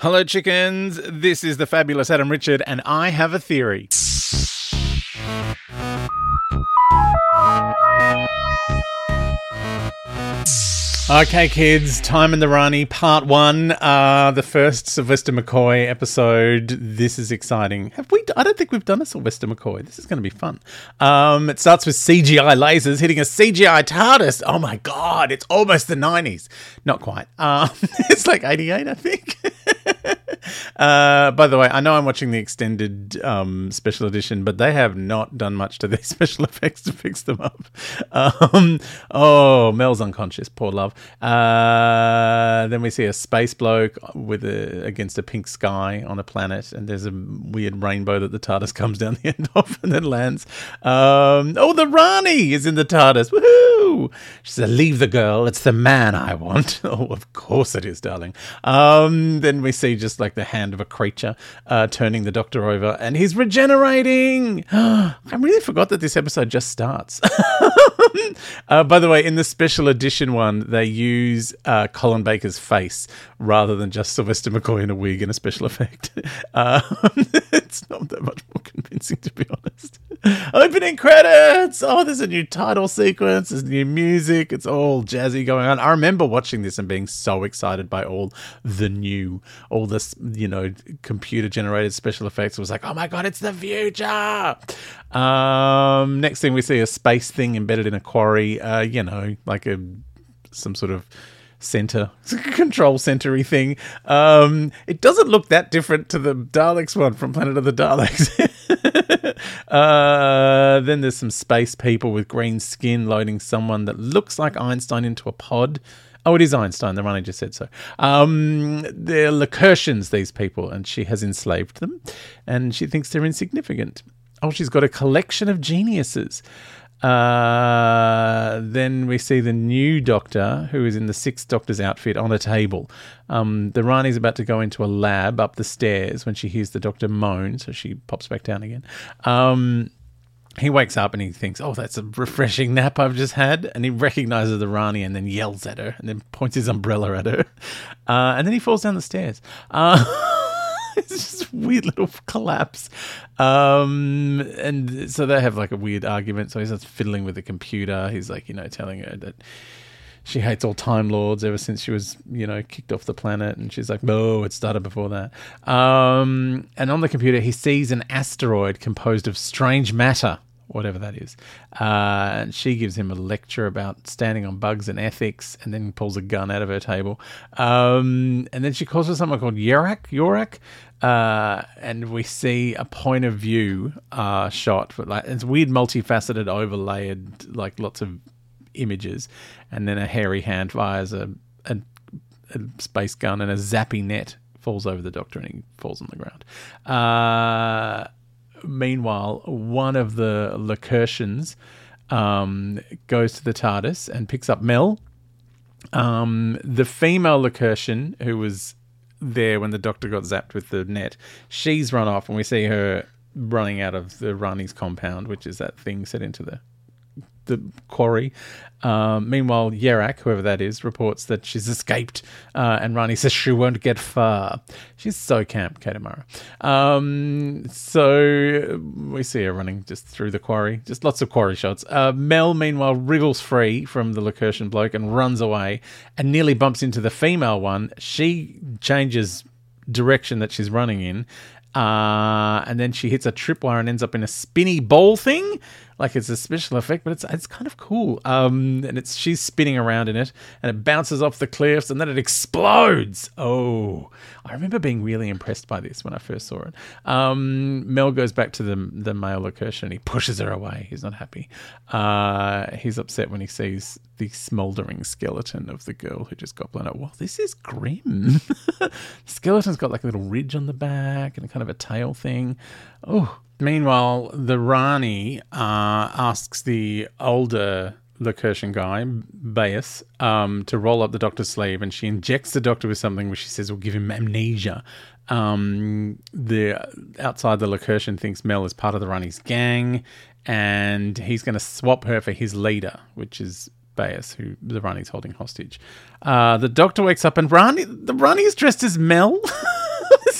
Hello, chickens. This is the fabulous Adam Richard, and I have a theory. Okay, kids, Time and the Rani, part one, uh, the first Sylvester McCoy episode. This is exciting. Have we? I don't think we've done a Sylvester McCoy. This is going to be fun. Um, it starts with CGI lasers hitting a CGI TARDIS. Oh my god, it's almost the nineties. Not quite. Um, it's like eighty-eight, I think. Uh, by the way, I know I'm watching the extended um, special edition, but they have not done much to their special effects to fix them up. Um, oh, Mel's unconscious, poor love. Uh, then we see a space bloke with a against a pink sky on a planet, and there's a weird rainbow that the TARDIS comes down the end of and then lands. Um, oh, the Rani is in the TARDIS. Woohoo! She said, "Leave the girl. It's the man I want." oh, of course it is, darling. Um, then we see just like the hand of a creature uh, turning the Doctor over, and he's regenerating. I really forgot that this episode just starts. uh, by the way, in the special edition one, they use uh, Colin Baker's face rather than just Sylvester McCoy in a wig and a special effect. Um, it's not that much more convincing, to be honest. Opening credits. Oh, there's a new title sequence. There's new music. It's all jazzy going on. I remember watching this and being so excited by all the new, all this, you know, computer generated special effects. It was like, oh my god, it's the future. Um, next thing we see a space thing embedded in a quarry. Uh, you know, like a some sort of center control centery thing. Um, it doesn't look that different to the Daleks one from Planet of the Daleks. uh, then there's some space people with green skin loading someone that looks like Einstein into a pod. Oh, it is Einstein. The runner just said so. Um, they're Lakertyans, these people, and she has enslaved them, and she thinks they're insignificant. Oh, she's got a collection of geniuses. Uh, then we see the new doctor, who is in the sixth doctor's outfit, on a table. Um, the Rani's about to go into a lab up the stairs when she hears the doctor moan, so she pops back down again. Um, he wakes up and he thinks, "Oh, that's a refreshing nap I've just had," and he recognizes the Rani and then yells at her and then points his umbrella at her, uh, and then he falls down the stairs. Uh, it's just a weird little collapse. Um, and so they have like a weird argument. So he's just fiddling with the computer. He's like, you know, telling her that she hates all Time Lords ever since she was, you know, kicked off the planet. And she's like, no, it started before that. Um, and on the computer, he sees an asteroid composed of strange matter. Whatever that is. Uh, and she gives him a lecture about standing on bugs and ethics and then pulls a gun out of her table. Um, and then she calls for someone called Urak. Urak. Uh, and we see a point of view uh, shot. But like, it's weird, multifaceted, overlaid, like lots of images. And then a hairy hand fires a, a, a space gun and a zappy net falls over the doctor and he falls on the ground. Uh, meanwhile, one of the Lakertyans um, goes to the TARDIS and picks up Mel. Um, the female Lakertyan, who was there when the doctor got zapped with the net, she's run off, and we see her running out of the Rani's compound, which is that thing set into the the quarry. Um, meanwhile, Urak, whoever that is, reports that she's escaped, uh, and Rani says she won't get far. She's so camp, Kate O'Mara. Um, so we see her running just through the quarry, just lots of quarry shots. Uh, Mel, meanwhile, wriggles free from the Lakertyan bloke and runs away, and nearly bumps into the female one. She changes direction that she's running in. Uh, and then she hits a tripwire and ends up in a spinny ball thing, like it's a special effect, but it's it's kind of cool. Um, and it's she's spinning around in it, and it bounces off the cliffs, and then it explodes. Oh, I remember being really impressed by this when I first saw it. Um, Mel goes back to the the male Lakertyan, and he pushes her away. He's not happy. Uh, he's upset when he sees the smouldering skeleton of the girl who just got blown up. Well, this is grim. Skeleton's got like a little ridge on the back and kind of a tail thing. Oh, Meanwhile, the Rani uh, asks the older Lakertyan guy, Beyus, um, to roll up the doctor's sleeve, and she injects the doctor with something which she says will give him amnesia. Um, the outside the Lakertyan thinks Mel is part of the Rani's gang, and he's going to swap her for his leader, which is Beyus, who the Rani's holding hostage. Uh, the doctor wakes up, and Rani, the Rani is dressed as Mel.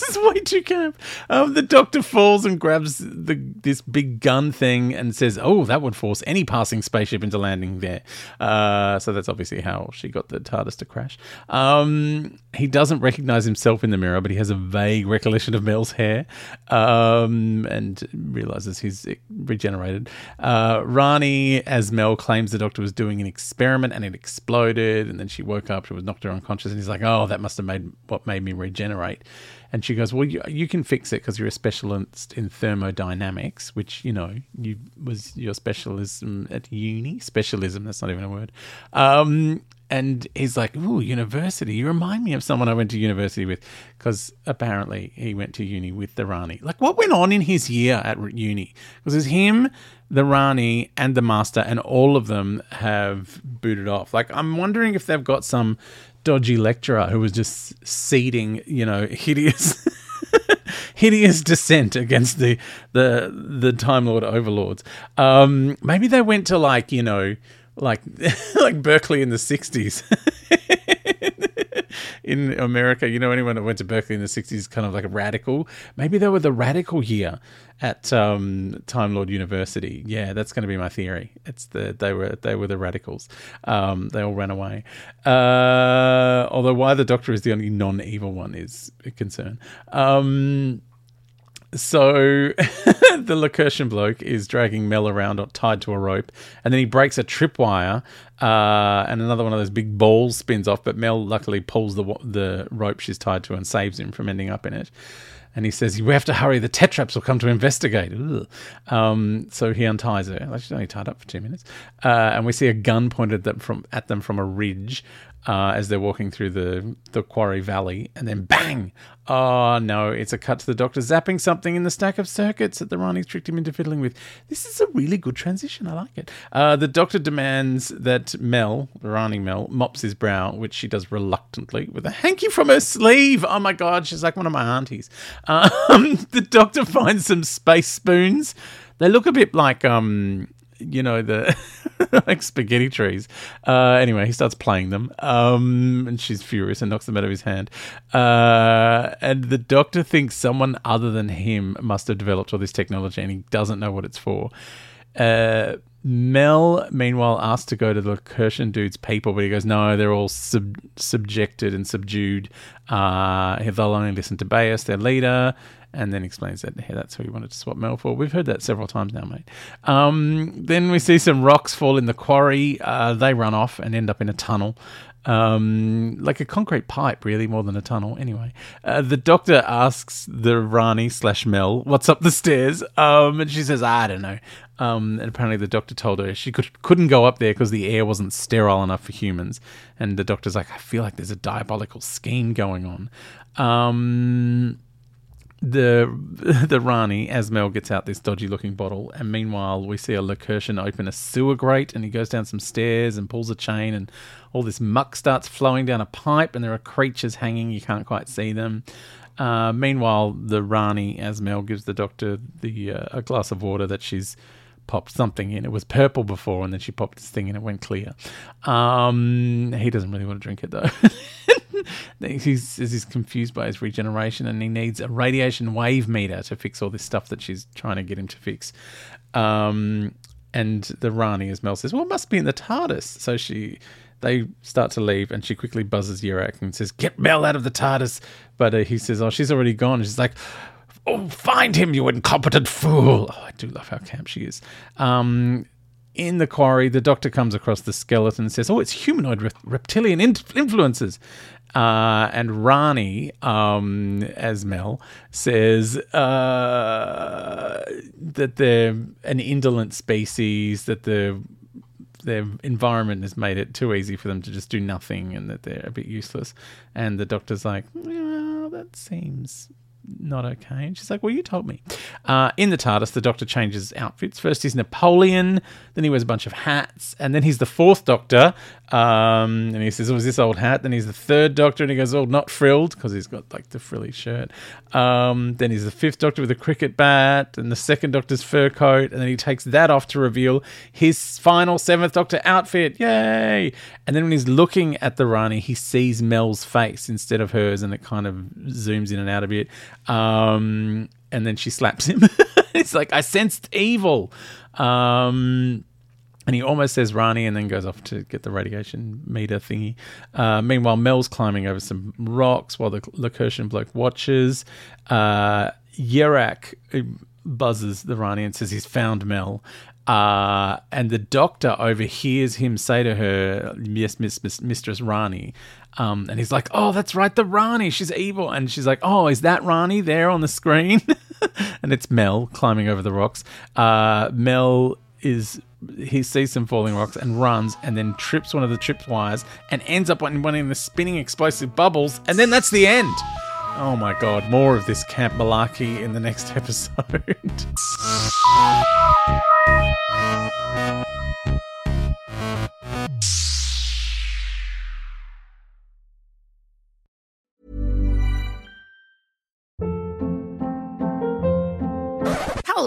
this is way too camp. Um, the doctor falls and grabs the this big gun thing and says, "Oh, that would force any passing spaceship into landing there." Uh, so that's obviously how she got the TARDIS to crash. Um, he doesn't recognize himself in the mirror, but he has a vague recollection of Mel's hair um, and realizes he's regenerated. Uh, Rani, as Mel, claims the doctor was doing an experiment and it exploded, and then she woke up. She was knocked her unconscious, and he's like, "Oh, that must have made what made me regenerate." And she goes, "Well, you, you can fix it because you're a specialist in thermodynamics, which you know you was your specialism at uni. Specialism, that's not even a word." Um, and he's like, "Ooh, university! You remind me of someone I went to university with, because apparently he went to uni with the Rani. Like, what went on in his year at uni? Because it's him, the Rani, and the Master, and all of them have booted off. Like, I'm wondering if they've got some." Dodgy lecturer who was just seeding, you know, hideous. hideous dissent against the the the Time Lord overlords. Um, maybe they went to like you know like like Berkeley in the '60s. in America, you know, anyone that went to Berkeley in the 60s kind of like a radical. Maybe they were the radical year at um, Time Lord University. Yeah, that's going to be my theory. It's the they were they were the radicals. Um, they all ran away. Uh, although why the Doctor is the only non-evil one is a concern. Um, so the Lakertyan bloke is dragging Mel around or tied to a rope, and then he breaks a tripwire, uh, and another one of those big balls spins off. But Mel luckily pulls the the rope she's tied to and saves him from ending up in it and he says, "We have to hurry. The tetraps will come to investigate." Um, so he unties her. She's only tied up for two minutes, uh, and we see a gun pointed at them from at them from a ridge uh, as they're walking through the the quarry valley, and then bang! Oh no! It's a cut to the doctor zapping something in the stack of circuits that the Rani's tricked him into fiddling with. This is a really good transition. I like it. Uh, the doctor demands that Mel, the Rani Mel, mops his brow, which she does reluctantly with a hanky from her sleeve. Oh my god! She's like one of my aunties. Um, the doctor finds some space spoons. They look a bit like um, you know the like spaghetti trees. Uh, anyway, he starts playing them, um, and she's furious and knocks them out of his hand. Uh, and the doctor thinks someone other than him must have developed all this technology, and he doesn't know what it's for. Uh, Mel, meanwhile, asks to go to the Lakertyan dude's people, but he goes, no, they're all sub- subjected and subdued. Uh, they'll only listen to Beyus, their leader and then explains that hey, that's who he wanted to swap Mel for. We've heard that several times now, mate. Um, then we see some rocks fall in the quarry. Uh, they run off and end up in a tunnel. Um, like a concrete pipe, really, more than a tunnel. Anyway, uh, the doctor asks the Rani slash Mel, "What's up the stairs?" Um, and she says, "I don't know." Um, and apparently, the doctor told her she could couldn't go up there because the air wasn't sterile enough for humans. And the doctor's like, "I feel like there's a diabolical scheme going on." Um, the the Rani, as Mel gets out this dodgy looking bottle, and meanwhile we see a Lakertyan open a sewer grate, and he goes down some stairs and pulls a chain, and all this muck starts flowing down a pipe, and there are creatures hanging. You can't quite see them. Uh, meanwhile, the Rani, as Mel gives the doctor the uh, a glass of water that she's popped something in. It was purple before, and then she popped this thing and it went clear. Um, he doesn't really want to drink it though. he's, he's confused by his regeneration, and he needs a radiation wave meter to fix all this stuff that she's trying to get him to fix. Um, and the Rani, as Mel says, well, it must be in the TARDIS. So she they start to leave, and she quickly buzzes Urak and says, "Get Mel out of the TARDIS." But uh, he says, "Oh, she's already gone." She's like, "Oh, find him, you incompetent fool!" Oh, I do love how camp she is. Um, in the quarry, the doctor comes across the skeleton and says, "Oh, it's humanoid re- reptilian in- influences." Uh, and Rani, um, as Mel says, uh, that they're an indolent species, that the their environment has made it too easy for them to just do nothing, and that they're a bit useless. And the doctor's like, "Well, that seems not okay. And she's like, Well, you told me. Uh, in the TARDIS, the Doctor changes outfits. First, he's Napoleon, then he wears a bunch of hats, and then he's the fourth Doctor. Um, and he says, Oh, is this old hat? Then he's the third Doctor, and he goes, Oh, not frilled, because he's got like the frilly shirt. Um, then he's the fifth Doctor with a cricket bat, and the second Doctor's fur coat, and then he takes that off to reveal his final seventh Doctor outfit. Yay! And then when he's looking at the Rani, he sees Mel's face instead of hers, and it kind of zooms in and out a bit. Um, and then she slaps him. it's like, I sensed evil. Um, and he almost says Rani and then goes off to get the radiation meter thingy. Uh, meanwhile, Mel's climbing over some rocks while the Lakertyan bloke watches. Uh, Urak buzzes the Rani and says he's found Mel. Uh, and the doctor overhears him say to her, Yes, Miss, Miss Mistress Rani. Um, and he's like, Oh, that's right, the Rani. She's evil. And she's like, Oh, is that Rani there on the screen? and it's Mel climbing over the rocks. Uh, Mel is he sees some falling rocks and runs and then trips one of the trip wires and ends up on one of the spinning explosive bubbles and then that's the end. Oh my god, more of this Camp Malarkey in the next episode.